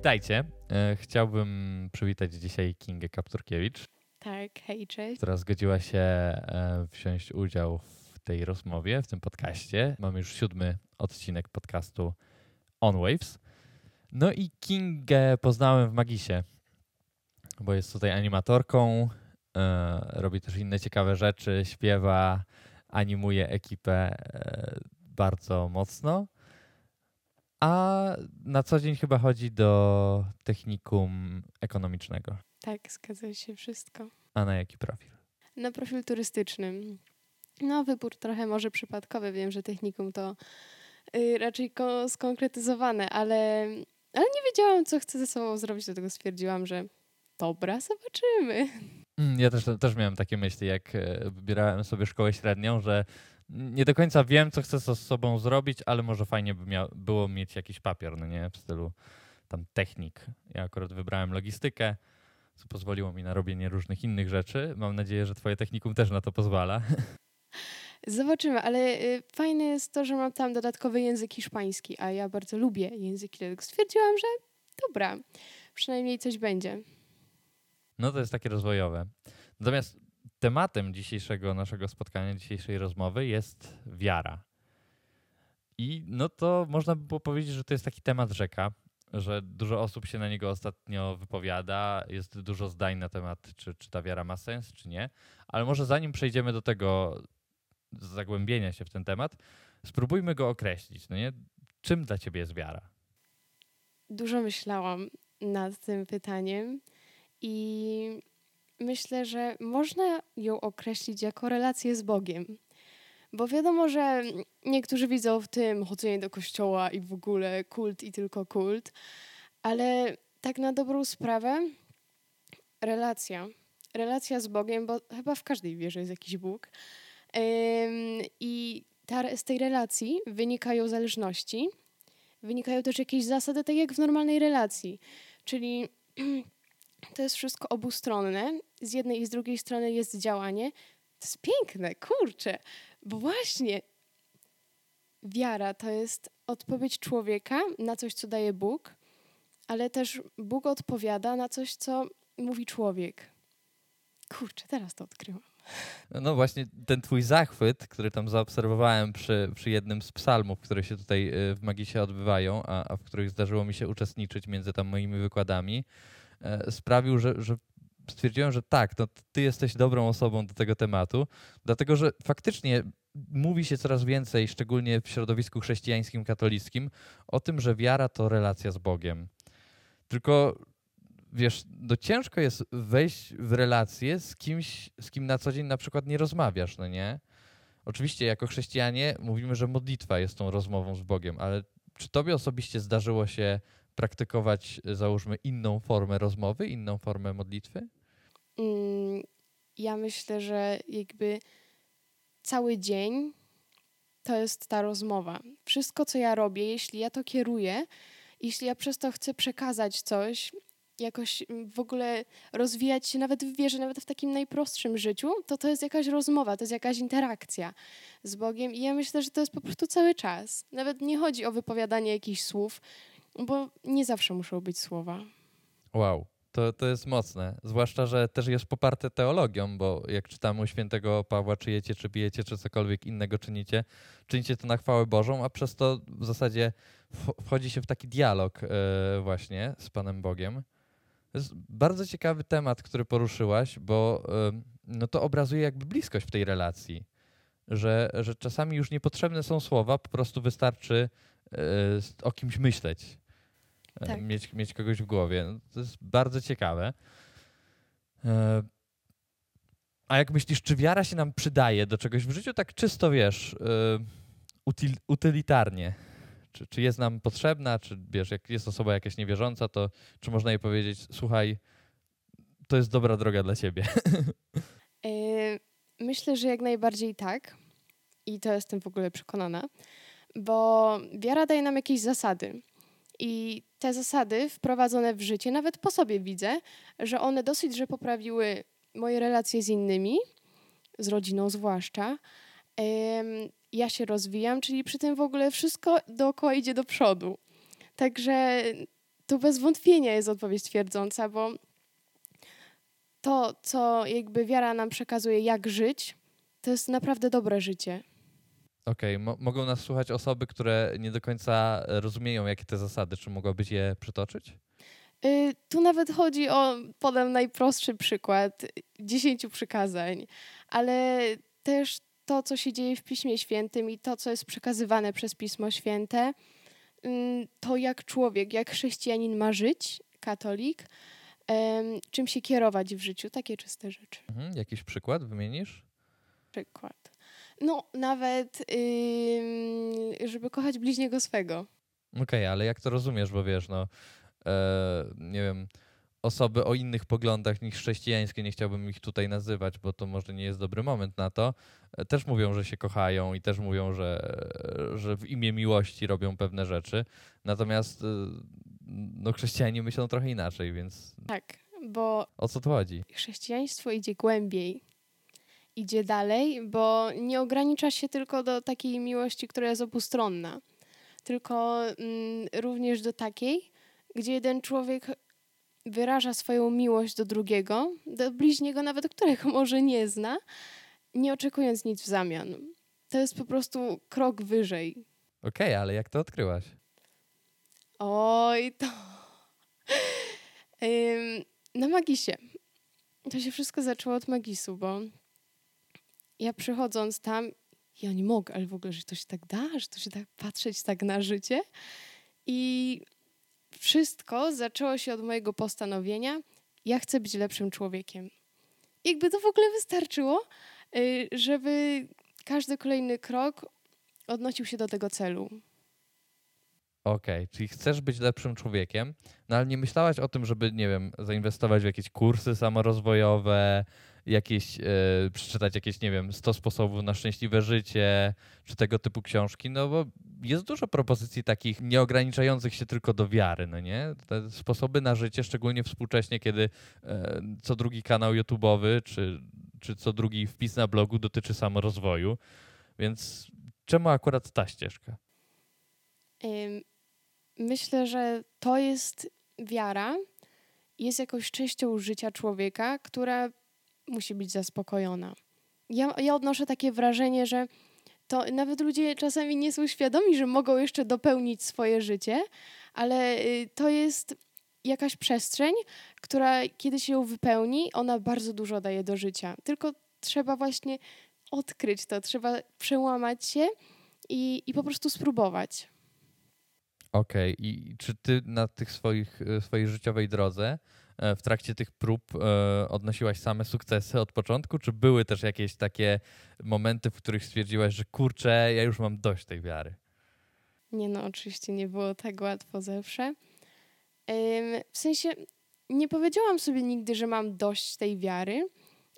Witajcie. E, chciałbym przywitać dzisiaj Kingę Kapturkiewicz, Tak, hej, cześć. która zgodziła się e, wziąć udział w tej rozmowie, w tym podcaście. Mamy już siódmy odcinek podcastu On Waves. No i Kingę poznałem w Magisie, bo jest tutaj animatorką, e, robi też inne ciekawe rzeczy, śpiewa, animuje ekipę bardzo mocno. A na co dzień chyba chodzi do technikum ekonomicznego. Tak, zgadza się wszystko. A na jaki profil? Na profil turystycznym. No, wybór trochę może przypadkowy. Wiem, że technikum to y, raczej ko- skonkretyzowane, ale, ale nie wiedziałam, co chcę ze sobą zrobić, dlatego stwierdziłam, że dobra, zobaczymy. Mm, Ja też, też miałem takie myśli, jak e, wybierałem sobie szkołę średnią, że nie do końca wiem, co chcę z sobą zrobić, ale może fajnie by mia- było mieć jakiś papier, no nie, w stylu tam technik. Ja akurat wybrałem logistykę, co pozwoliło mi na robienie różnych innych rzeczy. Mam nadzieję, że twoje technikum też na to pozwala. Zobaczymy, ale y, fajne jest to, że mam tam dodatkowy język hiszpański, a ja bardzo lubię języki, dlatego stwierdziłam, że dobra, przynajmniej coś będzie. No to jest takie rozwojowe. Natomiast tematem dzisiejszego naszego spotkania, dzisiejszej rozmowy jest wiara. I no to można by było powiedzieć, że to jest taki temat rzeka, że dużo osób się na niego ostatnio wypowiada, jest dużo zdań na temat, czy, czy ta wiara ma sens, czy nie. Ale może zanim przejdziemy do tego zagłębienia się w ten temat, spróbujmy go określić. No nie? Czym dla ciebie jest wiara? Dużo myślałam nad tym pytaniem i myślę, że można ją określić jako relację z Bogiem. Bo wiadomo, że niektórzy widzą w tym chodzenie do kościoła i w ogóle kult i tylko kult, ale tak na dobrą sprawę relacja. Relacja z Bogiem, bo chyba w każdej wierze jest jakiś Bóg. I ta, z tej relacji wynikają zależności, wynikają też jakieś zasady, tak jak w normalnej relacji. Czyli to jest wszystko obustronne. Z jednej i z drugiej strony jest działanie. To jest piękne, kurczę. Bo właśnie wiara to jest odpowiedź człowieka na coś, co daje Bóg, ale też Bóg odpowiada na coś, co mówi człowiek. Kurczę, teraz to odkryłam. No właśnie ten twój zachwyt, który tam zaobserwowałem przy, przy jednym z psalmów, które się tutaj y, w Magisie odbywają, a, a w których zdarzyło mi się uczestniczyć między tam moimi wykładami, sprawił, że, że stwierdziłem, że tak, no ty jesteś dobrą osobą do tego tematu, dlatego że faktycznie mówi się coraz więcej, szczególnie w środowisku chrześcijańskim, katolickim, o tym, że wiara to relacja z Bogiem. Tylko wiesz, no ciężko jest wejść w relację z kimś, z kim na co dzień na przykład nie rozmawiasz, no nie? Oczywiście jako chrześcijanie mówimy, że modlitwa jest tą rozmową z Bogiem, ale czy tobie osobiście zdarzyło się praktykować, y, załóżmy, inną formę rozmowy, inną formę modlitwy? Mm, ja myślę, że jakby cały dzień to jest ta rozmowa. Wszystko, co ja robię, jeśli ja to kieruję, jeśli ja przez to chcę przekazać coś, jakoś mm, w ogóle rozwijać się nawet w wierze, nawet w takim najprostszym życiu, to to jest jakaś rozmowa, to jest jakaś interakcja z Bogiem i ja myślę, że to jest po prostu cały czas. Nawet nie chodzi o wypowiadanie jakichś słów, bo nie zawsze muszą być słowa. Wow, to, to jest mocne. Zwłaszcza, że też jest poparte teologią, bo jak czytamy u świętego Pawła, czy jecie, czy bijecie, czy cokolwiek innego czynicie, czynicie to na chwałę Bożą, a przez to w zasadzie wch- wchodzi się w taki dialog e, właśnie z Panem Bogiem. To jest bardzo ciekawy temat, który poruszyłaś, bo em, no to obrazuje jakby bliskość w tej relacji. Że, że czasami już niepotrzebne są słowa, po prostu wystarczy e, o kimś myśleć. E, Tak. Mieć, mieć kogoś w głowie. No, to jest bardzo ciekawe. E, A jak myślisz, czy wiara się nam przydaje do czegoś w życiu, tak czysto wiesz, e, util, utylitarnie? Czy, czy jest nam potrzebna, czy wiesz, jak jest osoba jakaś niewierząca, to czy można jej powiedzieć, słuchaj, to jest dobra droga dla ciebie. Yy, Myślę, że jak najbardziej tak. I to jestem w ogóle przekonana, bo wiara daje nam jakieś zasady. I te zasady wprowadzone w życie, nawet po sobie widzę, że one dosyć, że poprawiły moje relacje z innymi, z rodziną zwłaszcza. Ja się rozwijam, czyli przy tym w ogóle wszystko dookoła idzie do przodu. Także to bez wątpienia jest odpowiedź twierdząca, bo to, co jakby wiara nam przekazuje, jak żyć, to jest naprawdę dobre życie. Okej, mo- mogą nas słuchać osoby, które nie do końca rozumieją, jakie te zasady. Czy mogłabyś je przytoczyć? Y, Tu nawet chodzi o, podam najprostszy przykład, dziesięciu przykazań, ale też to, co się dzieje w Piśmie Świętym i to, co jest przekazywane przez Pismo Święte, ym, to jak człowiek, jak chrześcijanin ma żyć, katolik, czym się kierować w życiu, takie czyste rzeczy. Mhm. Jakiś przykład wymienisz? Przykład. No, nawet, ym, żeby kochać bliźniego swego. Okej, ale jak to rozumiesz, bo wiesz, no, e, nie wiem, osoby o innych poglądach niż chrześcijańskie, nie chciałbym ich tutaj nazywać, bo to może nie jest dobry moment na to, e, też mówią, że się kochają i też mówią, że, że w imię miłości robią pewne rzeczy. Natomiast e, no, chrześcijanie myślą trochę inaczej, więc Tak, bo o co tu chodzi? chrześcijaństwo idzie głębiej, idzie dalej, bo nie ogranicza się tylko do takiej miłości, która jest obustronna, tylko mm, również do takiej, gdzie jeden człowiek wyraża swoją miłość do drugiego, do bliźniego, nawet którego może nie zna, nie oczekując nic w zamian. To jest po prostu krok wyżej. Okej, ale jak to odkryłaś? Oj, to. Ym, na Magisie. To się wszystko zaczęło od Magisu, bo ja przychodząc tam, ja nie mogę, ale w ogóle, że to się tak da, że to się tak patrzeć tak na życie. I wszystko zaczęło się od mojego postanowienia, ja chcę być lepszym człowiekiem. Jakby to w ogóle wystarczyło, y, żeby każdy kolejny krok odnosił się do tego celu. Okej, czyli chcesz być lepszym człowiekiem, no ale nie myślałaś o tym, żeby, nie wiem, zainwestować w jakieś kursy samorozwojowe, jakieś, e, przeczytać jakieś, nie wiem, 100 sposobów na szczęśliwe życie, czy tego typu książki, no bo jest dużo propozycji takich nieograniczających się tylko do wiary, no nie? Te sposoby na życie, szczególnie współcześnie, kiedy e, co drugi kanał YouTube'owy, czy, czy co drugi wpis na blogu dotyczy samorozwoju, więc czemu akurat ta ścieżka? Myślę, że to jest wiara, jest jakąś częścią życia człowieka, która musi być zaspokojona. Ja, ja odnoszę takie wrażenie, że to nawet ludzie czasami nie są świadomi, że mogą jeszcze dopełnić swoje życie, ale y, to jest jakaś przestrzeń, która kiedy się ją wypełni, ona bardzo dużo daje do życia. Tylko trzeba właśnie odkryć to, trzeba przełamać się i, i po prostu spróbować. Okej, i czy ty na tych swoich, e, swojej życiowej drodze w trakcie tych prób e, odnosiłaś same sukcesy od początku, czy były też jakieś takie momenty, w których stwierdziłaś, że kurczę, ja już mam dość tej wiary? Nie no, oczywiście nie było tak łatwo zawsze. W sensie nie powiedziałam sobie nigdy, że mam dość tej wiary,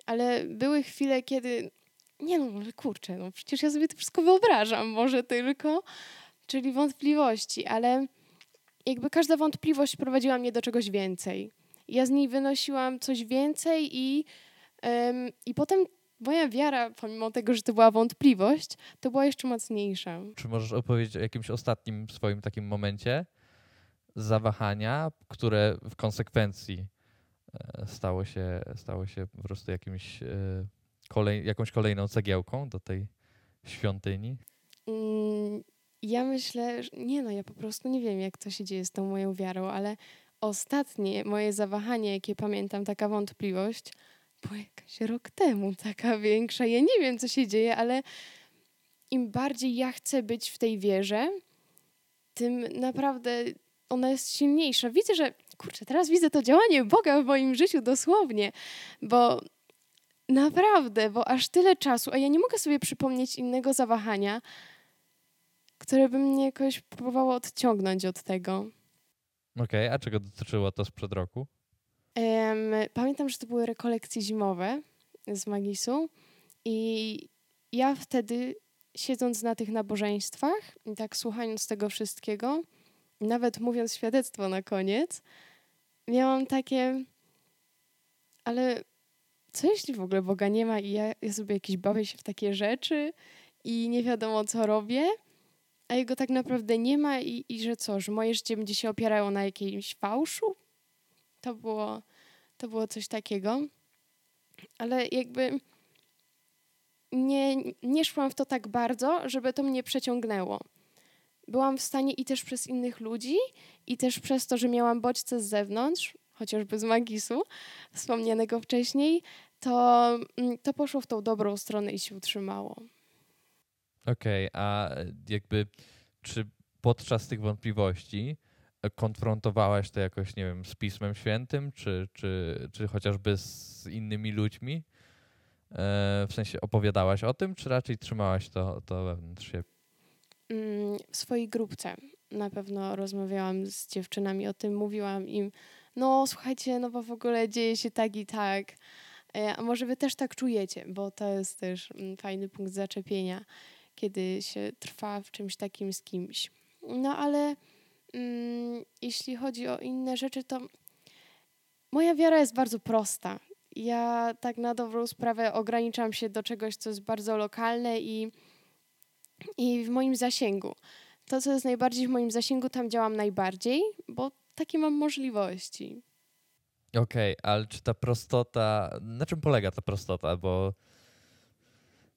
ale były chwile, kiedy nie no, kurczę, no przecież ja sobie to wszystko wyobrażam, może tylko, czyli wątpliwości, ale jakby każda wątpliwość prowadziła mnie do czegoś więcej. Ja z niej wynosiłam coś więcej i, ym, i potem moja wiara, pomimo tego, że to była wątpliwość, to była jeszcze mocniejsza. Czy możesz opowiedzieć o jakimś ostatnim swoim takim momencie zawahania, które w konsekwencji e, stało się, stało się po prostu jakimś, e, kolej, jakąś kolejną cegiełką do tej świątyni? Mm, Ja myślę, że nie no, ja po prostu nie wiem, jak to się dzieje z tą moją wiarą, ale ostatnie moje zawahanie, jakie pamiętam, taka wątpliwość, było jakaś rok temu, taka większa. Ja nie wiem, co się dzieje, ale im bardziej ja chcę być w tej wierze, tym naprawdę ona jest silniejsza. Widzę, że kurczę, teraz widzę to działanie Boga w moim życiu dosłownie, bo naprawdę, bo aż tyle czasu, a ja nie mogę sobie przypomnieć innego zawahania, które by mnie jakoś próbowało odciągnąć od tego. Okej, a czego dotyczyło to sprzed roku? Em, pamiętam, że to były rekolekcje zimowe z Magisu i ja wtedy, siedząc na tych nabożeństwach i tak słuchając tego wszystkiego, nawet mówiąc świadectwo na koniec, miałam takie, ale co jeśli w ogóle Boga nie ma i ja, ja sobie jakiś bawię się w takie rzeczy i nie wiadomo co robię? A jego tak naprawdę nie ma i, i że co, że moje życie będzie się opierało na jakimś fałszu? To było, to było coś takiego. Ale jakby nie, nie szłam w to tak bardzo, żeby to mnie przeciągnęło. Byłam w stanie i też przez innych ludzi, i też przez to, że miałam bodźce z zewnątrz, chociażby z Magisu, wspomnianego wcześniej, to, mm, to poszło w tą dobrą stronę i się utrzymało. Okej, okay, a jakby czy podczas tych wątpliwości e, konfrontowałaś to jakoś, nie wiem, z Pismem Świętym, czy, czy, czy chociażby z innymi ludźmi? E, w sensie opowiadałaś o tym, czy raczej trzymałaś to, to wewnątrz siebie? Mm, w swojej grupce na pewno rozmawiałam z dziewczynami o tym, mówiłam im, no słuchajcie, no bo w ogóle dzieje się tak i tak, e, a może wy też tak czujecie, bo to jest też mm, fajny punkt zaczepienia, kiedy się trwa w czymś takim z kimś. No ale mm, jeśli chodzi o inne rzeczy, to moja wiara jest bardzo prosta. Ja tak na dobrą sprawę ograniczam się do czegoś, co jest bardzo lokalne i, i w moim zasięgu. To, co jest najbardziej w moim zasięgu, tam działam najbardziej, bo takie mam możliwości. Okej, okay, ale czy ta prostota, na czym polega ta prostota? Bo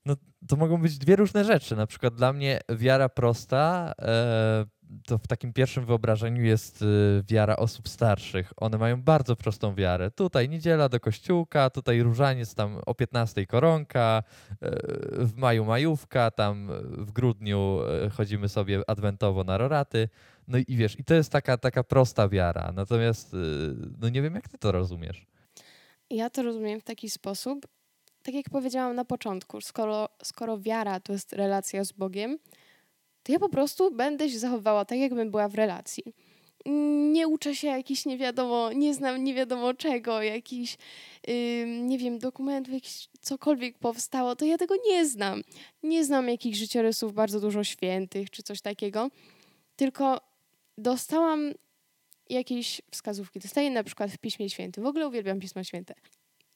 no, to mogą być dwie różne rzeczy. Na przykład dla mnie wiara prosta e, to w takim pierwszym wyobrażeniu jest y, wiara osób starszych. One mają bardzo prostą wiarę. Tutaj niedziela do kościółka, tutaj różaniec tam o 15 koronka, y, w maju majówka, tam w grudniu chodzimy sobie adwentowo na roraty. No i wiesz, i to jest taka, taka prosta wiara. Natomiast no nie wiem, jak ty to rozumiesz. Ja to rozumiem w taki sposób, tak jak powiedziałam na początku, skoro, skoro wiara to jest relacja z Bogiem, to ja po prostu będę się zachowywała tak, jakbym była w relacji. Nie uczę się jakiś nie wiadomo, nie znam nie wiadomo czego, jakiś, yy, nie wiem, dokumentów, jakiś cokolwiek powstało, to ja tego nie znam. Nie znam jakichś życiorysów bardzo dużo świętych czy coś takiego, tylko dostałam jakieś wskazówki. Dostaję na przykład w Piśmie Świętym. W ogóle uwielbiam Pismo Święte.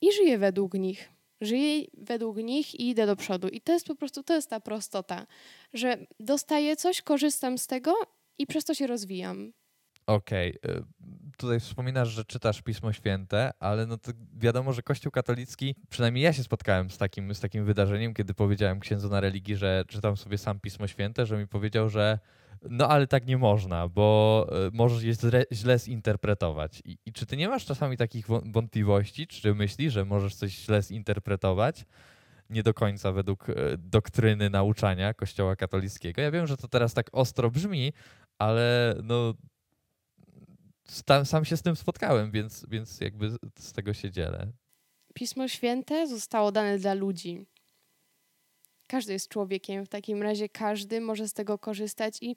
I żyję według nich żyję według nich i idę do przodu. I to jest po prostu, to jest ta prostota, że dostaję coś, korzystam z tego i przez to się rozwijam. Okej, okay. tutaj wspominasz, że czytasz Pismo Święte, ale no to wiadomo, że Kościół katolicki, przynajmniej ja się spotkałem z takim, z takim wydarzeniem, kiedy powiedziałem księdzu na religii, że czytam sobie sam Pismo Święte, że mi powiedział, że no ale tak nie można, bo e, możesz je źle, źle zinterpretować. I, I, czy ty nie masz czasami takich wątpliwości, czy myślisz, że możesz coś źle zinterpretować? Nie do końca według e, doktryny nauczania Kościoła katolickiego. Ja wiem, że to teraz tak ostro brzmi, ale no sam, sam się z tym spotkałem, więc, więc jakby z tego się dzielę. Pismo Święte zostało dane dla ludzi każdy jest człowiekiem, w takim razie każdy może z tego korzystać i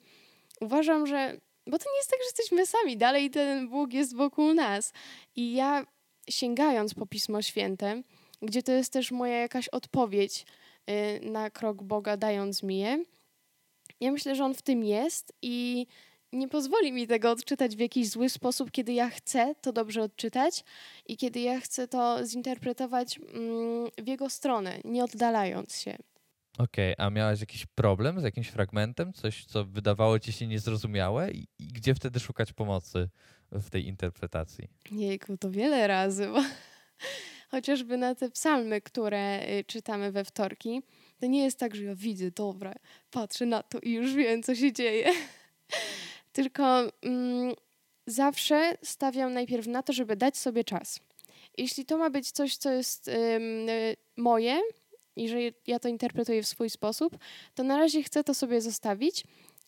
uważam, że, bo to nie jest tak, że jesteśmy sami, dalej ten Bóg jest wokół nas. I ja sięgając po Pismo Święte, gdzie to jest też moja jakaś odpowiedź y, na krok Boga, dając mi je, ja myślę, że On w tym jest i nie pozwoli mi tego odczytać w jakiś zły sposób, kiedy ja chcę to dobrze odczytać i kiedy ja chcę to zinterpretować mm, w Jego stronę, nie oddalając się. Okej, a miałaś jakiś problem z jakimś fragmentem? Coś, co wydawało ci się niezrozumiałe? I, I gdzie wtedy szukać pomocy w tej interpretacji? Jejku, to wiele razy, bo chociażby na te psalmy, które y, czytamy we wtorki, to nie jest tak, że ja widzę, dobra, patrzę na to i już wiem, co się dzieje. Tylko mm, zawsze stawiam najpierw na to, żeby dać sobie czas. Jeśli to ma być coś, co jest y, moje, i że ja to interpretuję w swój sposób, to na razie chcę to sobie zostawić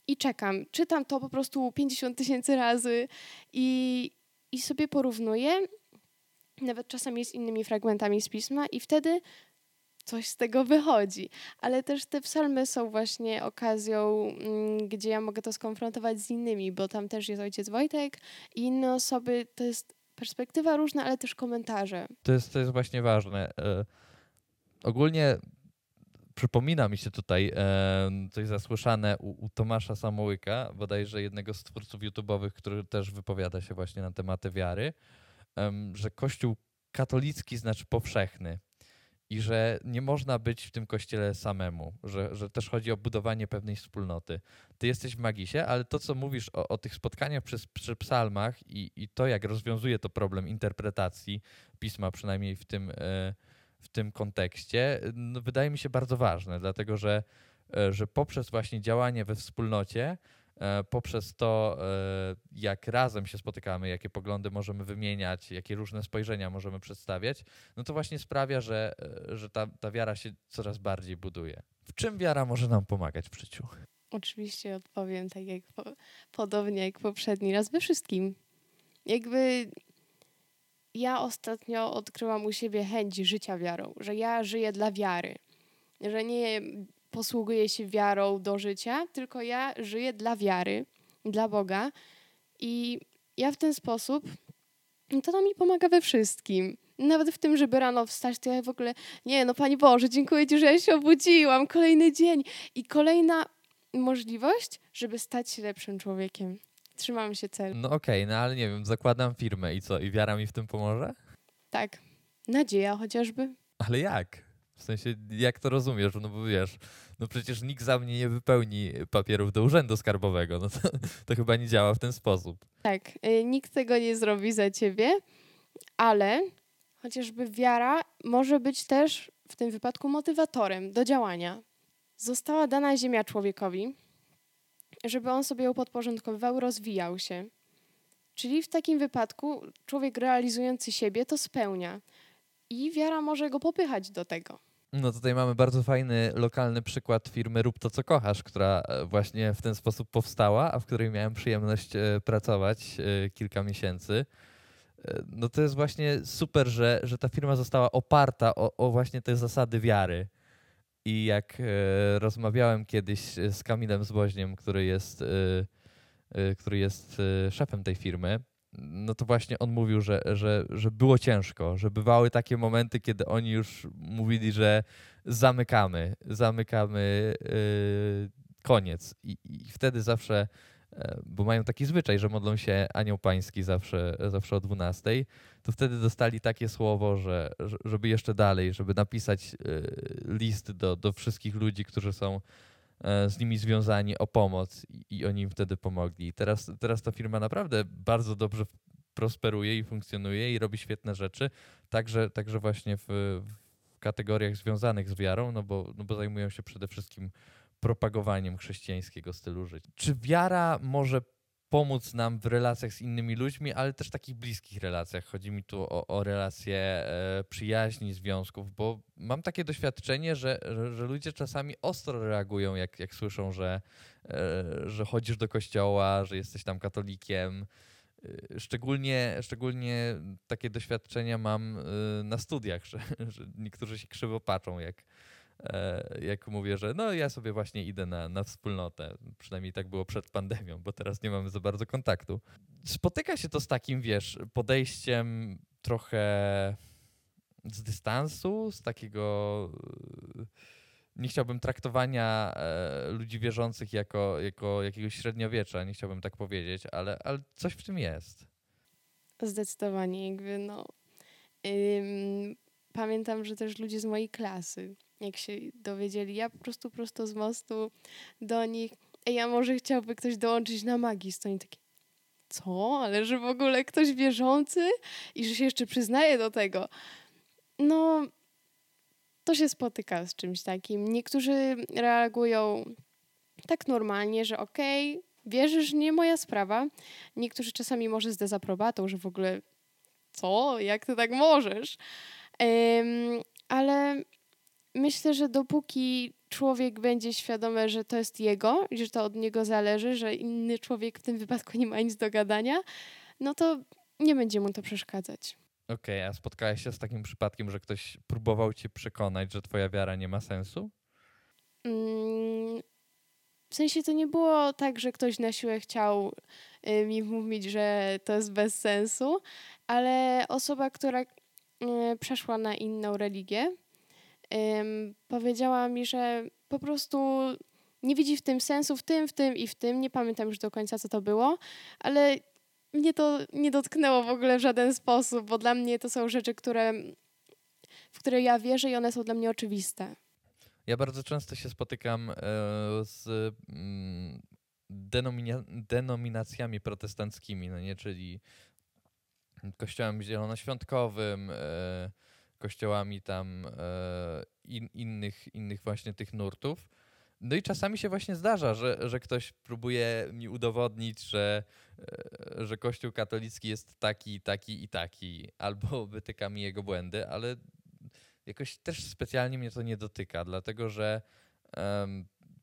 i czekam. Czytam to po prostu 50 tysięcy razy i, i sobie porównuję, nawet czasami z innymi fragmentami z pisma, i wtedy coś z tego wychodzi. Ale też te psalmy są właśnie okazją, mm, gdzie ja mogę to skonfrontować z innymi, bo tam też jest ojciec Wojtek i inne osoby. To jest perspektywa różna, ale też komentarze. To jest, to jest właśnie ważne. Y ogólnie przypomina mi się tutaj coś zasłyszane u, u, Tomasza Samołyka, bodajże jednego z twórców YouTube'owych, który też wypowiada się właśnie na tematy wiary, że Kościół katolicki znaczy powszechny. i że nie można być w tym kościele samemu, że, że też chodzi o budowanie pewnej wspólnoty. Ty jesteś w Magisie, ale to, co mówisz o, o tych spotkaniach przy, przy psalmach i, i to, jak rozwiązuje to problem interpretacji pisma, przynajmniej w tym, e, w tym kontekście, no, wydaje mi się bardzo ważne, dlatego że, e, że poprzez właśnie działanie we wspólnocie, e, poprzez to, jak razem się spotykamy, jakie poglądy możemy wymieniać, jakie różne spojrzenia możemy przedstawiać, no to właśnie sprawia, że, że ta, ta wiara się coraz bardziej buduje. W czym wiara może nam pomagać w życiu? Oczywiście odpowiem tak jak po, podobnie jak poprzedni raz we wszystkim. Jakby ja ostatnio odkryłam u siebie chęć życia wiarą, że ja żyję dla wiary, że nie posługuję się wiarą do życia, tylko ja żyję dla wiary, dla Boga i ja w ten sposób, to, mi pomaga we wszystkim. Nawet w tym, żeby rano wstać, to ja w ogóle, nie no Pani Boże, dziękuję Ci, że ja się obudziłam, kolejny dzień i kolejna możliwość, żeby stać się lepszym człowiekiem. Trzymam się celu. No okej, okay, no ale nie wiem, zakładam firmę i co, i wiara mi w tym pomoże? Tak. Nadzieja chociażby. Ale jak? W sensie, jak to rozumiesz? No bo wiesz, no przecież nikt za mnie nie wypełni papierów do urzędu skarbowego. No to, to chyba nie działa w ten sposób. Tak, y, nikt tego nie zrobi za ciebie, ale chociażby wiara może być też w tym wypadku motywatorem do działania. Została dana ziemia człowiekowi, żeby on sobie ją podporządkowywał, rozwijał się. Czyli w takim wypadku człowiek realizujący siebie to spełnia. I wiara może go popychać do tego. No tutaj mamy bardzo fajny lokalny przykład firmy Rób to, co kochasz, która e, właśnie w ten sposób powstała, a w której miałem przyjemność e, pracować e, kilka miesięcy. No to jest właśnie super, że, że ta firma została oparta o, o właśnie te zasady wiary. I jak e, rozmawiałem kiedyś z Kamilem Zboźniem, który jest, e, e, który jest szefem tej firmy, no to właśnie on mówił, że, że, że było ciężko, że bywały takie momenty, kiedy oni już mówili, że zamykamy, zamykamy koniec. I, I wtedy zawsze E, bo mają taki zwyczaj, że modlą się anioł pański zawsze, zawsze o 12, to wtedy dostali takie słowo, że żeby jeszcze dalej, żeby napisać e, list do, do wszystkich ludzi, którzy są e, z nimi związani o pomoc i, oni im wtedy pomogli. Teraz, teraz ta firma naprawdę bardzo dobrze prosperuje i funkcjonuje i robi świetne rzeczy, także, także właśnie w, w kategoriach związanych z wiarą, no bo, no bo zajmują się przede wszystkim propagowaniem chrześcijańskiego stylu życia. Czy wiara może pomóc nam w relacjach z innymi ludźmi, ale też takich bliskich relacjach. Chodzi mi tu o, o relacje e, przyjaźni, związków, bo mam takie doświadczenie, że, że, ludzie czasami ostro reagują, jak, jak słyszą, że, e, że chodzisz do kościoła, że jesteś tam katolikiem. E, szczególnie, szczególnie takie doświadczenia mam e, na studiach, że, że niektórzy się krzywo patrzą, jak, jak mówię, że no ja sobie właśnie idę na, na wspólnotę. Przynajmniej tak było przed pandemią, bo teraz nie mamy za bardzo kontaktu. Spotyka się to z takim, wiesz, podejściem trochę z dystansu, z takiego e, nie chciałbym traktowania e, ludzi wierzących jako, jako jakiegoś średniowiecza, nie chciałbym tak powiedzieć, ale, ale coś w tym jest. Zdecydowanie, jakby no. pamiętam, że też ludzie z mojej klasy jak się dowiedzieli. Ja po prostu prosto z mostu do nich, ej, a może chciałby ktoś dołączyć na magis? To oni takie, co? Ale że w ogóle ktoś wierzący i że się jeszcze przyznaje do tego. No, to się spotyka z czymś takim. Niektórzy reagują tak normalnie, że okej, okay, wierzysz, nie moja sprawa. Niektórzy czasami może z dezaprobatą, że w ogóle co? Jak ty tak możesz? Um, ale myślę, że dopóki człowiek będzie świadomy, że to jest jego i że to od niego zależy, że inny człowiek w tym wypadku nie ma nic do gadania, no to nie będzie mu to przeszkadzać. Okej, okay, a spotkałeś się z takim przypadkiem, że ktoś próbował cię przekonać, że twoja wiara nie ma sensu? Mm, w sensie to nie było tak, że ktoś na siłę chciał y, mi mówić, że to jest bez sensu, ale osoba, która y, przeszła na inną religię, powiedziała mi, że po prostu nie widzi w tym sensu, w tym, w tym i w tym. Nie pamiętam już do końca, co to było, ale mnie to nie dotknęło w ogóle w żaden sposób, bo dla mnie to są rzeczy, które w które ja wierzę i one są dla mnie oczywiste. Ja bardzo często się spotykam e, z mm, denomina- denominacjami protestanckimi, no nie, czyli kościołem zielonoświątkowym, e, kościołami tam e, in, innych, innych właśnie tych nurtów. No i czasami się właśnie zdarza, że, że ktoś próbuje mi udowodnić, że, e, że Kościół katolicki jest taki, taki i taki, albo wytyka mi jego błędy, ale jakoś też specjalnie mnie to nie dotyka, dlatego że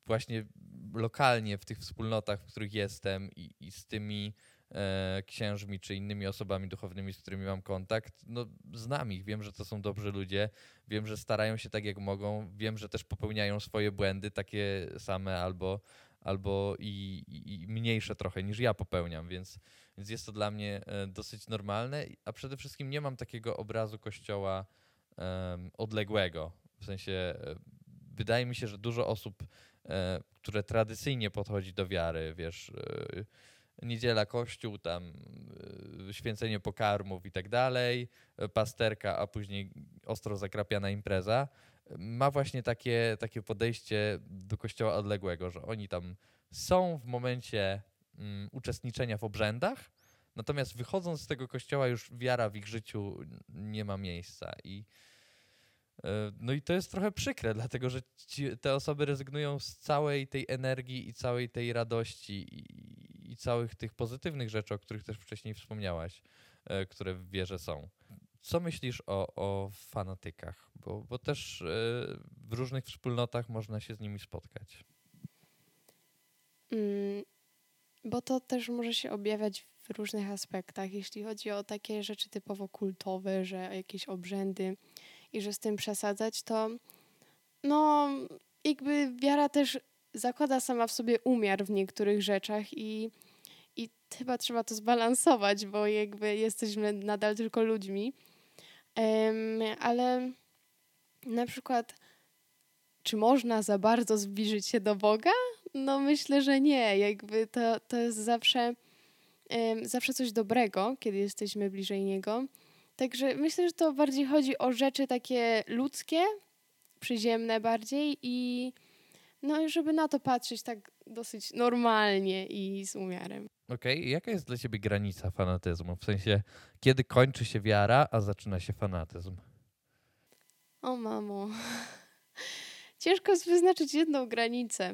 właśnie lokalnie w tych wspólnotach, w których jestem i, i z tymi księżmi czy innymi osobami duchownymi, z którymi mam kontakt, no znam ich, wiem, że to są dobrzy ludzie, wiem, że starają się tak jak mogą, wiem, że też popełniają swoje błędy, takie same albo, albo i, i, mniejsze trochę niż ja popełniam, więc, więc jest to dla mnie e, dosyć normalne, a przede wszystkim nie mam takiego obrazu kościoła um, odległego, w sensie e, wydaje mi się, że dużo osób, e, które tradycyjnie podchodzi do wiary, wiesz, e, niedziela kościół, tam y, święcenie pokarmów i tak dalej, pasterka, a później ostro zakrapiana impreza, ma właśnie takie, takie podejście do kościoła odległego, że oni tam są w momencie um, uczestniczenia w obrzędach, natomiast wychodząc z tego kościoła już wiara w ich życiu nie ma miejsca i no i to jest trochę przykre, dlatego że ci, te osoby rezygnują z całej tej energii i całej tej radości i, i, całych tych pozytywnych rzeczy, o których też wcześniej wspomniałaś, e, które w wierze są. Co myślisz o, o fanatykach? Bo, bo też e, w różnych wspólnotach można się z nimi spotkać. Mm, bo to też może się objawiać w różnych aspektach, jeśli chodzi o takie rzeczy typowo kultowe, że jakieś obrzędy i że z tym przesadzać, to no jakby wiara też zakłada sama w sobie umiar w niektórych rzeczach i, i chyba trzeba to zbalansować, bo jakby jesteśmy nadal tylko ludźmi. Um, ale na przykład, czy można za bardzo zbliżyć się do Boga? No myślę, że nie. Jakby to, to jest zawsze, um, zawsze coś dobrego, kiedy jesteśmy bliżej Niego. Także myślę, że to bardziej chodzi o rzeczy takie ludzkie, przyziemne bardziej i no żeby na to patrzeć tak dosyć normalnie i z umiarem. Okej, okay. jaka jest dla ciebie granica fanatyzmu? W sensie, kiedy kończy się wiara, a zaczyna się fanatyzm? O mamo. Ciężko jest wyznaczyć jedną granicę.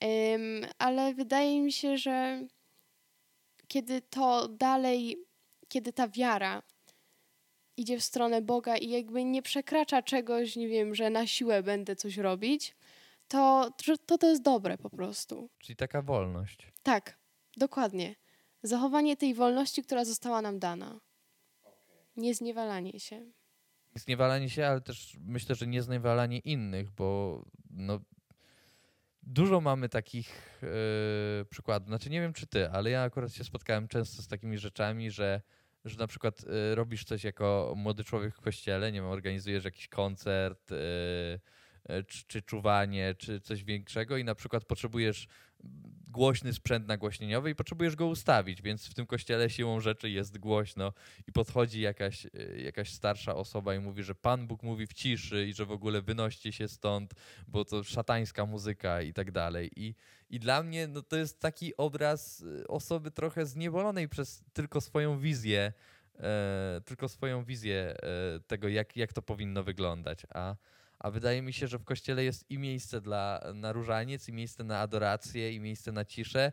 Um, ale wydaje mi się, że kiedy to dalej, kiedy ta wiara idzie w stronę Boga i jakby nie przekracza czegoś, nie wiem, że na siłę będę coś robić, to to, to jest dobre po prostu. Czyli taka wolność. Tak, dokładnie. Zachowanie tej wolności, która została nam dana. Nie zniewalanie się. Zniewalanie się, ale też myślę, że nie zniewalanie innych, bo no, dużo mamy takich yy, przykładów. Znaczy nie wiem, czy ty, ale ja akurat się spotkałem często z takimi rzeczami, że że na przykład y, robisz coś jako młody człowiek w kościele, nie wiem, organizujesz jakiś koncert, y, y, czy, czy czuwanie, czy coś większego i na przykład potrzebujesz głośny sprzęt nagłośnieniowy i potrzebujesz go ustawić, więc w tym kościele siłą rzeczy jest głośno i podchodzi jakaś, jakaś starsza osoba i mówi, że Pan Bóg mówi w ciszy i że w ogóle wynoście się stąd, bo to szatańska muzyka i tak dalej. I, i dla mnie no, to jest taki obraz y, osoby trochę zniewolonej przez tylko swoją wizję, e, tylko swoją wizję e, tego, jak, jak to powinno wyglądać. A, a wydaje mi się, że w kościele jest i miejsce dla, na różaniec, i miejsce na adorację, i miejsce na ciszę,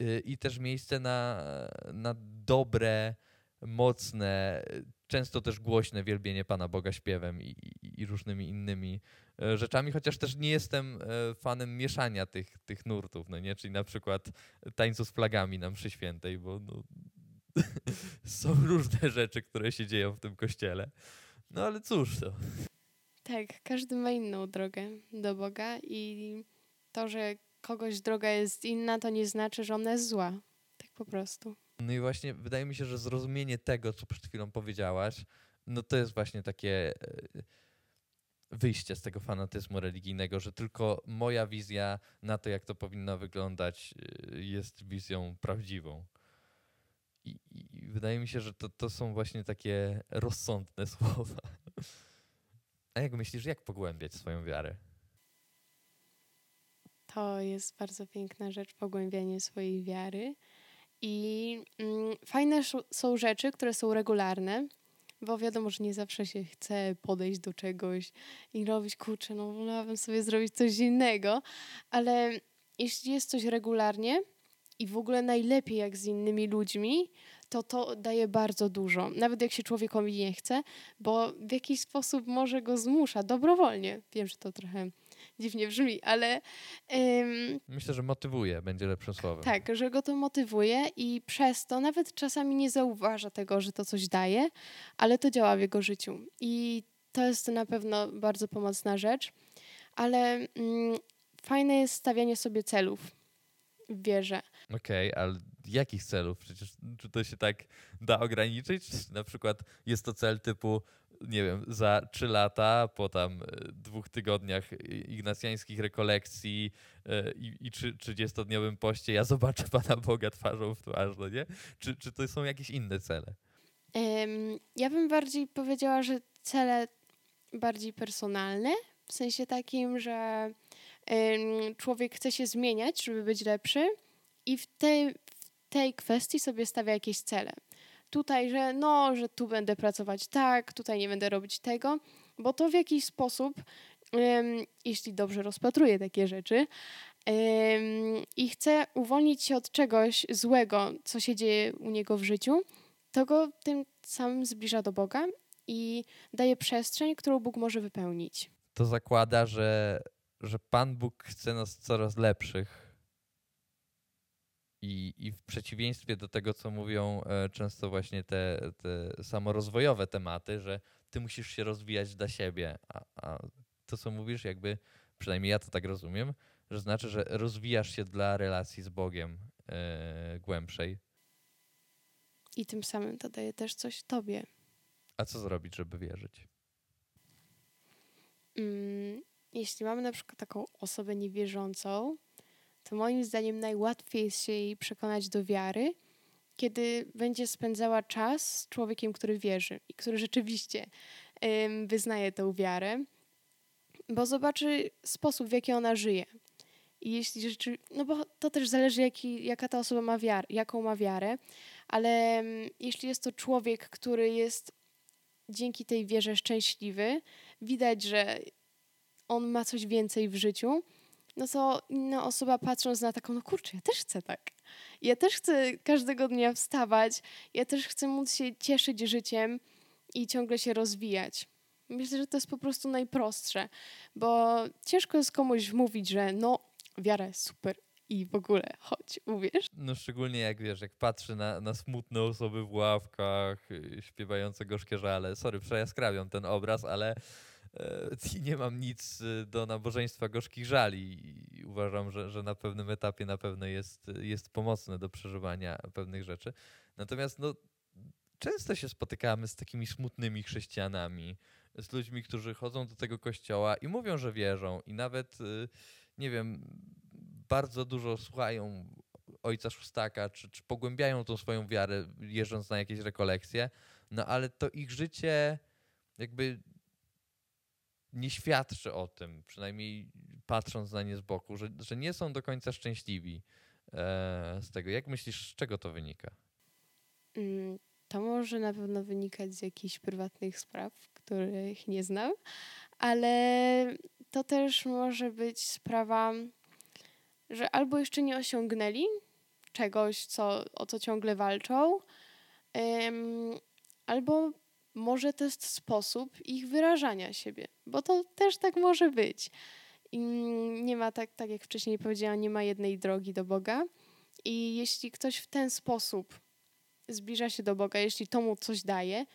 y, i też miejsce na, na dobre, mocne, często też głośne wielbienie Pana Boga śpiewem i, i, i różnymi innymi E, rzeczami, chociaż też nie jestem e, fanem mieszania tych, tych nurtów, no nie? Czyli na przykład tańcu z flagami na mszy świętej, bo no, są różne rzeczy, które się dzieją w tym kościele. No ale cóż to. Tak, każdy ma inną drogę do Boga i to, że kogoś droga jest inna, to nie znaczy, że ona jest zła. Tak po prostu. No i właśnie wydaje mi się, że zrozumienie tego, co przed chwilą powiedziałaś, no to jest właśnie takie e, wyjście z tego fanatyzmu religijnego, że tylko moja wizja na to, jak to powinno wyglądać, y, jest wizją prawdziwą. I, i wydaje mi się, że to, to są właśnie takie rozsądne słowa. A jak myślisz, jak pogłębiać swoją wiarę? To jest bardzo piękna rzecz, pogłębianie swojej wiary. I mm, fajne są rzeczy, które są regularne, bo wiadomo, że nie zawsze się chce podejść do czegoś i robić, kurczę, no wolałabym sobie zrobić coś innego, ale jeśli jest coś regularnie i w ogóle najlepiej jak z innymi ludźmi, to to daje bardzo dużo. Nawet jak się człowiekowi nie chce, bo w jakiś sposób może go zmusza dobrowolnie. Wiem, że to trochę dziwnie brzmi, ale. Ym, Myślę, że motywuje, będzie lepszym słowem. Tak, że go to motywuje i przez to nawet czasami nie zauważa tego, że to coś daje, ale to działa w jego życiu. I to jest na pewno bardzo pomocna rzecz, ale ym, fajne jest stawianie sobie celów w wierze. Okej, okay, ale jakich celów? Przecież czy to się tak da ograniczyć? Na przykład jest to cel typu nie wiem, za trzy lata, po tam e, dwóch tygodniach ignacjańskich rekolekcji e, i, i 30-dniowym poście, ja zobaczę Pana Boga twarzą w twarz, no nie? Czy, czy to są jakieś inne cele? Ja bym bardziej powiedziała, że cele bardziej personalne, w sensie takim, że człowiek chce się zmieniać, żeby być lepszy i w tej, w tej kwestii sobie stawia jakieś cele tutaj, że no, że tu będę pracować tak, tutaj nie będę robić tego, bo to w jakiś sposób, jeśli dobrze rozpatruję takie rzeczy, i chcę uwolnić się od czegoś złego, co się dzieje u niego w życiu, to go tym samym zbliża do Boga i daje przestrzeń, którą Bóg może wypełnić. To zakłada, że, że Pan Bóg chce nas coraz lepszych i, I w przeciwieństwie do tego, co mówią e, często właśnie te, te samorozwojowe tematy, że ty musisz się rozwijać dla siebie, a, a to, co mówisz, jakby, przynajmniej ja to tak rozumiem, że znaczy, że rozwijasz się dla relacji z Bogiem yy, głębszej. I tym samym to daje też coś tobie. A co zrobić, żeby wierzyć? Mm, jeśli mamy na przykład taką osobę niewierzącą, to moim zdaniem najłatwiej jest się jej przekonać do wiary, kiedy będzie spędzała czas z człowiekiem, który wierzy i który rzeczywiście wyznaje tę wiarę, bo zobaczy sposób, w jaki ona żyje. I jeśli rzeczy, no bo to też zależy, jaki, jaka ta osoba ma wiarę, jaką ma wiarę, ale jeśli jest to człowiek, który jest dzięki tej wierze szczęśliwy, widać, że on ma coś więcej w życiu, no to inna osoba patrząc na taką, no kurczę, ja też chcę tak. Ja też chcę każdego dnia wstawać, ja też chcę móc się cieszyć życiem i ciągle się rozwijać. Myślę, że to jest po prostu najprostsze, bo ciężko jest komuś mówić, że no, wiara jest super i w ogóle chodź, uwierz. No szczególnie jak wiesz, jak patrzy na, na smutne osoby w ławkach, śpiewające gorzkie żale. Sorry, przejaskrawiam ten obraz, ale i nie mam nic y, do nabożeństwa gorzkich żali. I uważam, że, że na pewnym etapie na pewno jest, jest pomocne do przeżywania pewnych rzeczy. Natomiast no, często się spotykamy z takimi smutnymi chrześcijanami, z ludźmi, którzy chodzą do tego kościoła i mówią, że wierzą. I nawet, y, nie wiem, bardzo dużo słuchają ojca szóstaka, czy, czy pogłębiają tą swoją wiarę, jeżdżąc na jakieś rekolekcje, no ale to ich życie jakby nie świadczy o tym, przynajmniej patrząc na nie z boku, że, że nie są do końca szczęśliwi e, z tego. Jak myślisz, z czego to wynika? Mm, to może na pewno wynikać z jakichś prywatnych spraw, których nie znam, ale to też może być sprawa, że albo jeszcze nie osiągnęli czegoś, co, o co ciągle walczą, albo może to jest sposób ich wyrażania siebie, bo to też tak może być. I nie ma, tak, tak jak wcześniej powiedziałam, nie ma jednej drogi do Boga. I jeśli ktoś w ten sposób zbliża się do Boga, jeśli to mu coś daje,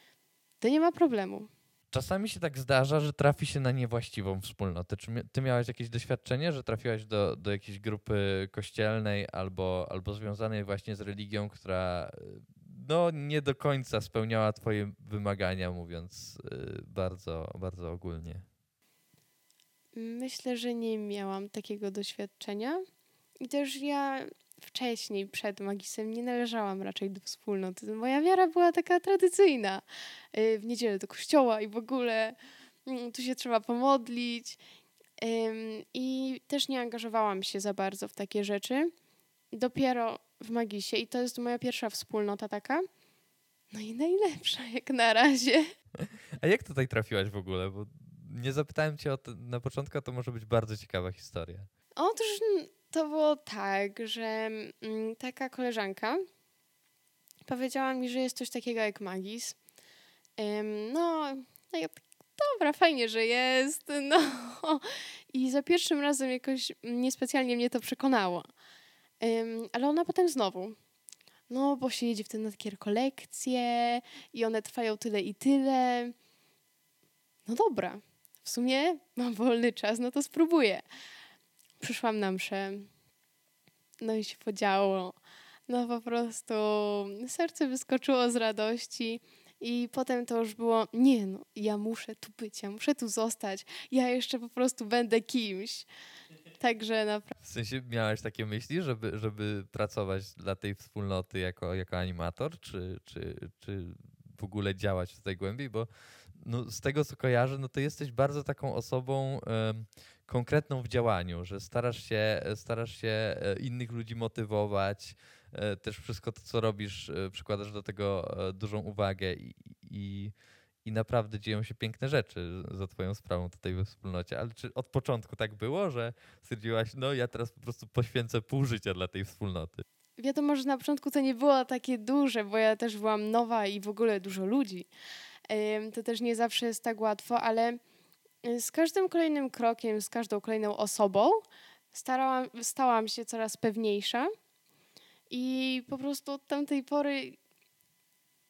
to nie ma problemu. Czasami się tak zdarza, że trafi się na niewłaściwą wspólnotę. Czy ty miałeś jakieś doświadczenie, że trafiłaś do, do jakiejś grupy kościelnej albo, albo związanej właśnie z religią, która no, nie do końca spełniała Twoje wymagania, mówiąc y, bardzo, bardzo ogólnie? Myślę, że nie miałam takiego doświadczenia. I też ja wcześniej, przed magisem, nie należałam raczej do wspólnoty. Moja wiara była taka tradycyjna. Y, w niedzielę do kościoła i w ogóle mm, tu się trzeba pomodlić. I też nie angażowałam się za bardzo w takie rzeczy. Dopiero w Magisie i to jest moja pierwsza wspólnota taka. No i najlepsza jak na razie. A jak tutaj trafiłaś w ogóle? Bo nie zapytałem cię o to na początku, to może być bardzo ciekawa historia. Otóż to było tak, że mm, taka koleżanka powiedziała mi, że jest coś takiego jak magis. no, no ja tak, dobra, fajnie, że jest. No. I za pierwszym razem jakoś niespecjalnie mnie to przekonało. Ale ona potem znowu. No, bo się jedzie wtedy na takie rekolekcje i one trwają tyle i tyle. No dobra, w sumie mam wolny czas, no to spróbuję. Przyszłam na mszę. No i się podziało. No po prostu serce wyskoczyło z radości. I potem to już było, nie no, ja muszę tu być, ja muszę tu zostać, ja jeszcze po prostu będę kimś. Także naprawdę. W sensie miałeś takie myśli, żeby, żeby pracować dla tej wspólnoty jako, jako animator, czy, czy, czy w ogóle działać tutaj głębiej? Bo no, z tego co kojarzę, no to jesteś bardzo taką osobą um, konkretną w działaniu, że starasz się, starasz się e, innych ludzi motywować, e, też wszystko to, co robisz, e, przykładasz do tego dużą uwagę i, i, i naprawdę dzieją się piękne rzeczy za twoją sprawą tutaj we wspólnocie. Ale czy od początku tak było, że stwierdziłaś, no ja teraz po prostu poświęcę pół życia dla tej wspólnoty? Wiadomo, że na początku to nie było takie duże, bo ja też byłam nowa i w ogóle dużo ludzi. To też nie zawsze jest tak łatwo, ale y, z każdym kolejnym krokiem, z każdą kolejną osobą starałam, stałam się coraz pewniejsza i po prostu od tamtej pory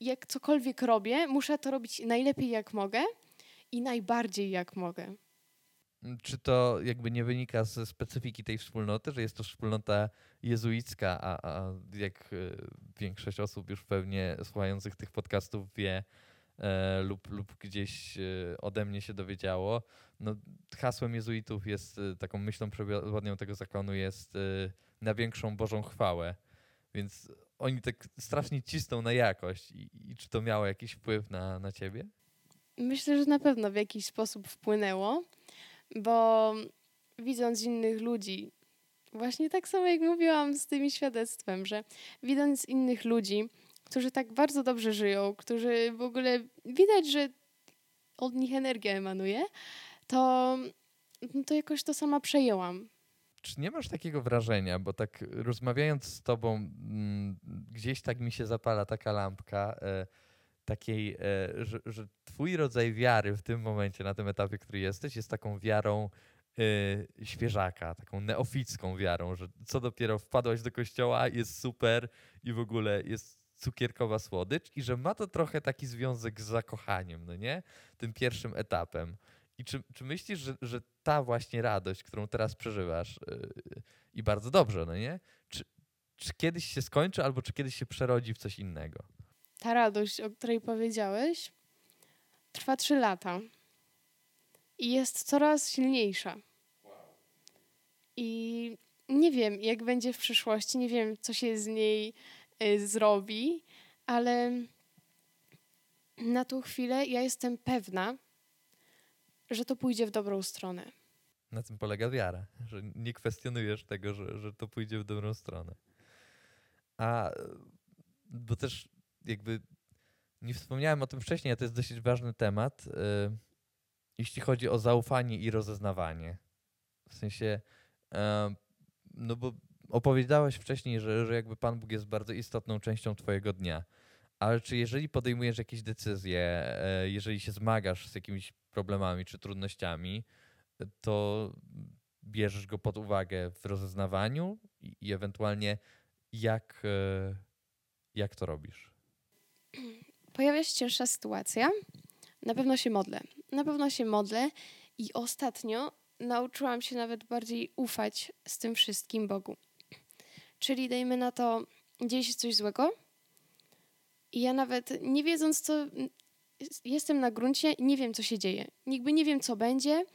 jak cokolwiek robię, muszę to robić najlepiej jak mogę i najbardziej jak mogę. Czy to jakby nie wynika ze specyfiki tej wspólnoty, że jest to wspólnota jezuicka, a, a jak y, większość osób już pewnie słuchających tych podcastów wie, e, lub, lub gdzieś e, ode mnie się dowiedziało. No, hasłem jezuitów jest, e, taką myślą przewodnią tego zakonu jest e, na większą Bożą chwałę. Więc oni tak strasznie cisną na jakość. I, i czy to miało jakiś wpływ na, na ciebie? Myślę, że na pewno w jakiś sposób wpłynęło, bo widząc innych ludzi, właśnie tak samo jak mówiłam z tym świadectwem, że widząc innych ludzi, którzy tak bardzo dobrze żyją, którzy w ogóle widać, że od nich energia emanuje, to, no to jakoś to sama przejęłam. Czy nie masz takiego wrażenia, bo tak rozmawiając z tobą, mm, gdzieś tak mi się zapala taka lampka, e, takiej, e, że, że twój rodzaj wiary w tym momencie, na tym etapie, który jesteś, jest taką wiarą e, świeżaka, taką neoficką wiarą, że co dopiero wpadłaś do kościoła, jest super i w ogóle jest cukierkowa słodycz i że ma to trochę taki związek z zakochaniem, no nie? Tym pierwszym etapem. I czy, czy myślisz, że, że ta właśnie radość, którą teraz przeżywasz yy, i bardzo dobrze, no nie? Czy, czy kiedyś się skończy albo czy kiedyś się przerodzi w coś innego? Ta radość, o której powiedziałeś, trwa trzy lata i jest coraz silniejsza. I nie wiem, jak będzie w przyszłości, nie wiem, co się z niej Y, zrobi, ale na tą chwilę ja jestem pewna, że to pójdzie w dobrą stronę. Na tym polega wiara, że nie kwestionujesz tego, że, że to pójdzie w dobrą stronę. A bo też jakby nie wspomniałem o tym wcześniej, a to jest dosyć ważny temat, yy, jeśli chodzi o zaufanie i rozeznawanie. W sensie, yy, no bo opowiedziałeś wcześniej, że, że jakby Pan Bóg jest bardzo istotną częścią Twojego dnia. Ale czy jeżeli podejmujesz jakieś decyzje, e, jeżeli się zmagasz z jakimiś problemami czy trudnościami, to bierzesz go pod uwagę w rozeznawaniu i, ewentualnie jak, e, jak to robisz? Pojawia się cięższa sytuacja. Na pewno się modlę. Na pewno się modlę i ostatnio nauczyłam się nawet bardziej ufać z tym wszystkim Bogu. Czyli dajmy na to, dzieje się coś złego i ja nawet nie wiedząc, co jestem na gruncie, nie wiem, co się dzieje. Nigdy nie wiem, co będzie.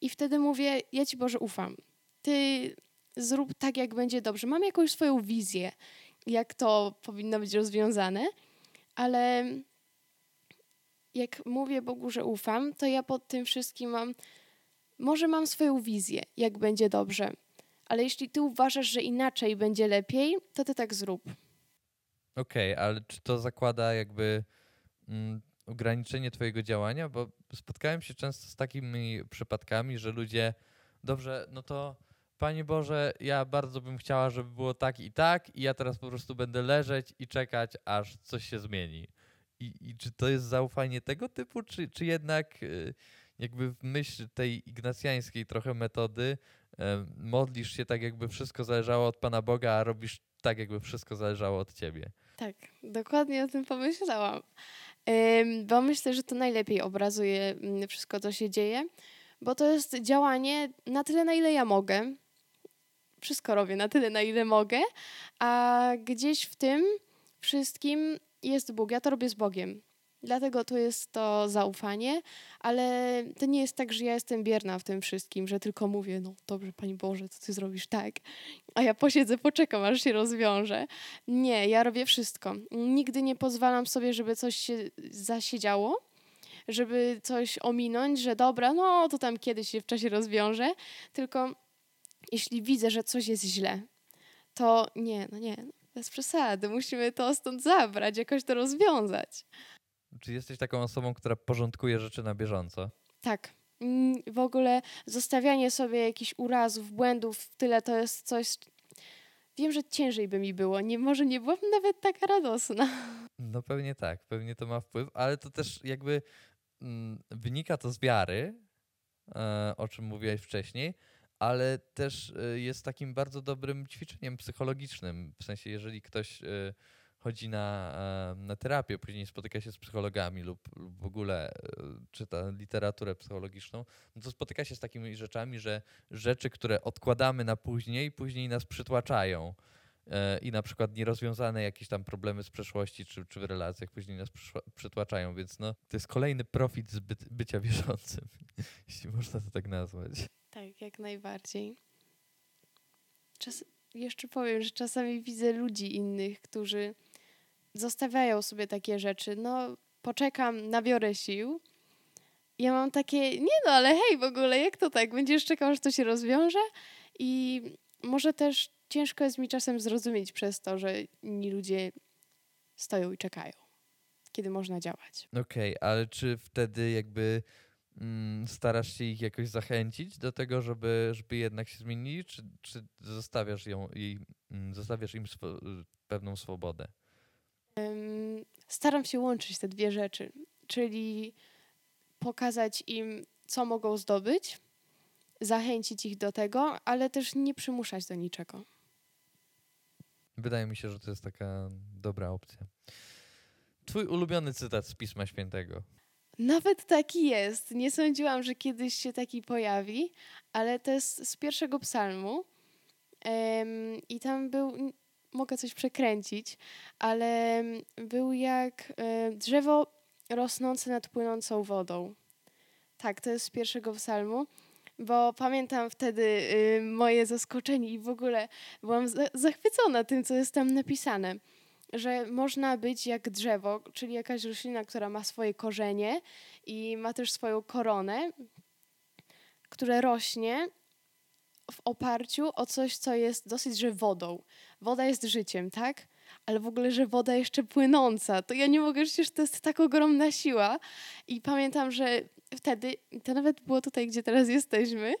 I wtedy mówię, ja Ci Boże ufam. Ty zrób tak, jak będzie dobrze. Mam jakąś swoją wizję, jak to powinno być rozwiązane, ale jak mówię Bogu, że ufam, to ja pod tym wszystkim mam, może mam swoją wizję, jak będzie dobrze, ale jeśli ty uważasz, że inaczej będzie lepiej, to ty tak zrób. Okej, ale czy to zakłada jakby mm, ograniczenie twojego działania? Bo spotkałem się często z takimi przypadkami, że ludzie, dobrze, no to Panie Boże, ja bardzo bym chciała, żeby było tak i tak i ja teraz po prostu będę leżeć i czekać, aż coś się zmieni. I, i czy to jest zaufanie tego typu, czy, czy jednak y, jakby w myśl tej ignacjańskiej trochę metody modlisz się tak, jakby wszystko zależało od Pana Boga, a robisz tak, jakby wszystko zależało od Ciebie? Tak, dokładnie o tym pomyślałam. Bo myślę, że to najlepiej obrazuje mm, wszystko, co się dzieje, bo to jest działanie na tyle, na ile ja mogę. Wszystko robię na tyle, na ile mogę, a gdzieś w tym wszystkim jest Bóg. Ja to robię z Bogiem. Dlatego to jest to zaufanie, ale to nie jest tak, że ja jestem bierna w tym wszystkim, że tylko mówię, no dobrze, Pani Boże, co Ty zrobisz tak, a ja posiedzę, poczekam, aż się rozwiąże. Nie, ja robię wszystko. Nigdy nie pozwalam sobie, żeby coś się zasiedziało, żeby coś ominąć, że dobra, no to tam kiedyś się w czasie rozwiąże, tylko jeśli widzę, że coś jest źle, to nie, no nie, bez przesady, musimy to stąd zabrać, jakoś to rozwiązać. Czy jesteś taką osobą, która porządkuje rzeczy na bieżąco? Tak. Mm, W ogóle zostawianie sobie jakichś urazów, błędów tyle to jest coś. Wiem, że ciężej by mi było. Nie, może nie byłabym nawet taka radosna. No pewnie tak, pewnie to ma wpływ, ale to też jakby mm, wynika to z wiary, e, o czym mówiłeś wcześniej, ale też e, jest takim bardzo dobrym ćwiczeniem psychologicznym. W sensie, jeżeli ktoś e, chodzi na, na terapię, później spotyka się z psychologami lub, lub w ogóle e, czyta literaturę psychologiczną, no to spotyka się z takimi rzeczami, że rzeczy, które odkładamy na później, później nas przytłaczają. E, I na przykład nierozwiązane jakieś tam problemy z przeszłości czy, czy w relacjach później nas przytłaczają, więc no, to jest kolejny profit z byt, bycia wierzącym, jeśli można to tak nazwać. Tak, jak najbardziej. Czas, jeszcze powiem, że czasami widzę ludzi innych, którzy zostawiają sobie takie rzeczy. No, poczekam, nabiorę sił. Ja mam takie, nie no, ale hej, w ogóle, jak to tak? Będziesz czekał, aż to się rozwiąże? I może też ciężko jest mi czasem zrozumieć przez to, że inni ludzie stoją i czekają, kiedy można działać. Okej, ale czy wtedy jakby mm, starasz się ich jakoś zachęcić do tego, żeby, żeby jednak się zmienili, czy, czy zostawiasz, ją, jej, mm, zostawiasz im swo- pewną swobodę? Staram się łączyć te dwie rzeczy, czyli pokazać im, co mogą zdobyć, zachęcić ich do tego, ale też nie przymuszać do niczego. Wydaje mi się, że to jest taka dobra opcja. Twój ulubiony cytat z Pisma Świętego. Nawet taki jest. Nie sądziłam, że kiedyś się taki pojawi, ale to jest z pierwszego psalmu. I tam był, mogę coś przekręcić, ale był jak e, drzewo rosnące nad płynącą wodą. Tak, to jest z pierwszego psalmu, bo pamiętam wtedy y, moje zaskoczenie i w ogóle byłam za- zachwycona tym, co jest tam napisane. Że można być jak drzewo, czyli jakaś roślina, która ma swoje korzenie i ma też swoją koronę, które rośnie w oparciu o coś, co jest dosyć, że wodą. Woda jest życiem, tak? Ale w ogóle, że woda jeszcze płynąca, to ja nie mogę, przecież to jest tak ogromna siła. I pamiętam, że wtedy, to nawet było tutaj, gdzie teraz jesteśmy,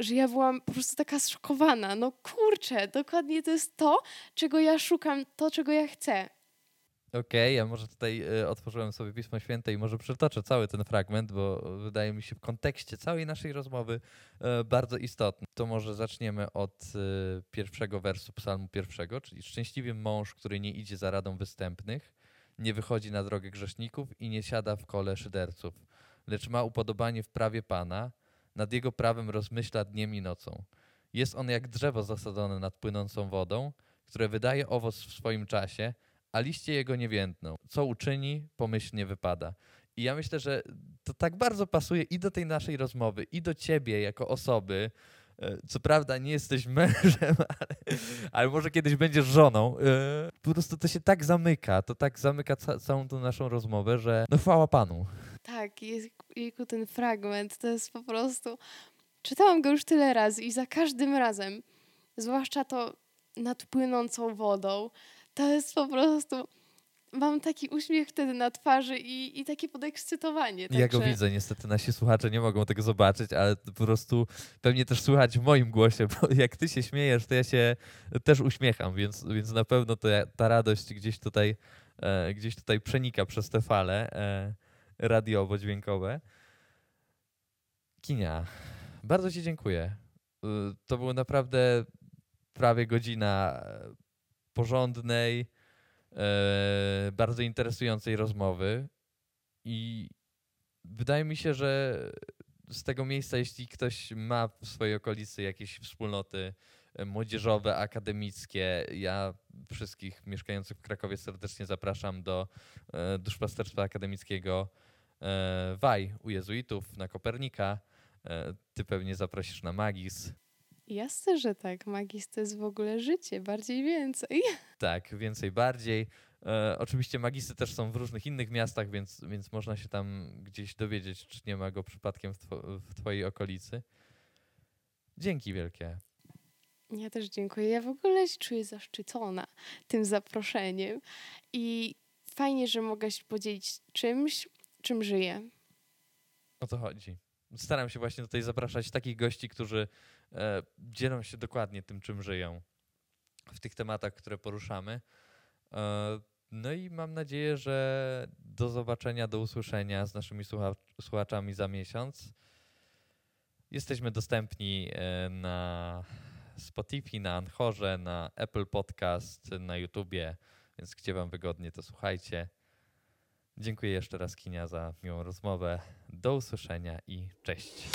że ja byłam po prostu taka zszokowana. No kurczę, dokładnie to jest to, czego ja szukam, to, czego ja chcę. Okej, ja może tutaj e, otworzyłem sobie Pismo Święte i może przytoczę cały ten fragment, bo wydaje mi się w kontekście całej naszej rozmowy e, bardzo istotny. To może zaczniemy od e, pierwszego wersu psalmu pierwszego, czyli szczęśliwy mąż, który nie idzie za radą występnych, nie wychodzi na drogę grzeszników i nie siada w kole szyderców, lecz ma upodobanie w prawie Pana, nad jego prawem rozmyśla dniem i nocą. Jest on jak drzewo zasadzone nad płynącą wodą, które wydaje owoc w swoim czasie, a liście jego nie więdną. Co uczyni, pomyślnie wypada. I ja myślę, że to tak bardzo pasuje i do tej naszej rozmowy, i do ciebie jako osoby, E, Co prawda nie jesteś mężem, ale, ale może kiedyś będziesz żoną. E, Po prostu to się tak zamyka, to tak zamyka ca całą tą naszą rozmowę, że no chwała Panu. Tak, jejku, ten fragment to jest po prostu. Czytałam go już tyle razy i za każdym razem, zwłaszcza to nad płynącą wodą, to jest po prostu. Mam taki uśmiech wtedy na twarzy i, i takie podekscytowanie. Ja go także- widzę, niestety nasi słuchacze nie mogą tego zobaczyć, ale po prostu pewnie też słychać w moim głosie, bo jak ty się śmiejesz, to ja się też uśmiecham, więc, więc na pewno to, ta radość gdzieś tutaj, e, gdzieś tutaj przenika przez te fale e, radiowo-dźwiękowe. Kinia, bardzo ci dziękuję. Y, To było naprawdę prawie godzina porządnej, e, bardzo interesującej rozmowy i wydaje mi się, że z tego miejsca, jeśli ktoś ma w swojej okolicy jakieś wspólnoty e, młodzieżowe, akademickie, ja wszystkich mieszkających w Krakowie serdecznie zapraszam do e, duszpasterstwa akademickiego e, WAJ u jezuitów na Kopernika. Ty pewnie zaprosisz na Magis. Jasne, że tak. Magis to jest w ogóle życie, bardziej więcej. Tak, więcej bardziej. E, oczywiście magisy też są w różnych innych miastach, więc, więc można się tam gdzieś dowiedzieć, czy nie ma go przypadkiem w, two, w Twojej okolicy. Dzięki wielkie. Ja też dziękuję. Ja w ogóle się czuję zaszczycona tym zaproszeniem i fajnie, że mogę się podzielić czymś, czym żyję. O to chodzi. Staram się właśnie tutaj zapraszać takich gości, którzy dzielą się dokładnie tym, czym żyją w tych tematach, które poruszamy. E, no i mam nadzieję, że do zobaczenia, do usłyszenia z naszymi słucha- słuchaczami za miesiąc. Jesteśmy dostępni e, na Spotify, na Anchorze, na Apple Podcast, na YouTubie, więc gdzie wam wygodnie, to słuchajcie. Dziękuję jeszcze raz Kinia za miłą rozmowę. Do usłyszenia i cześć.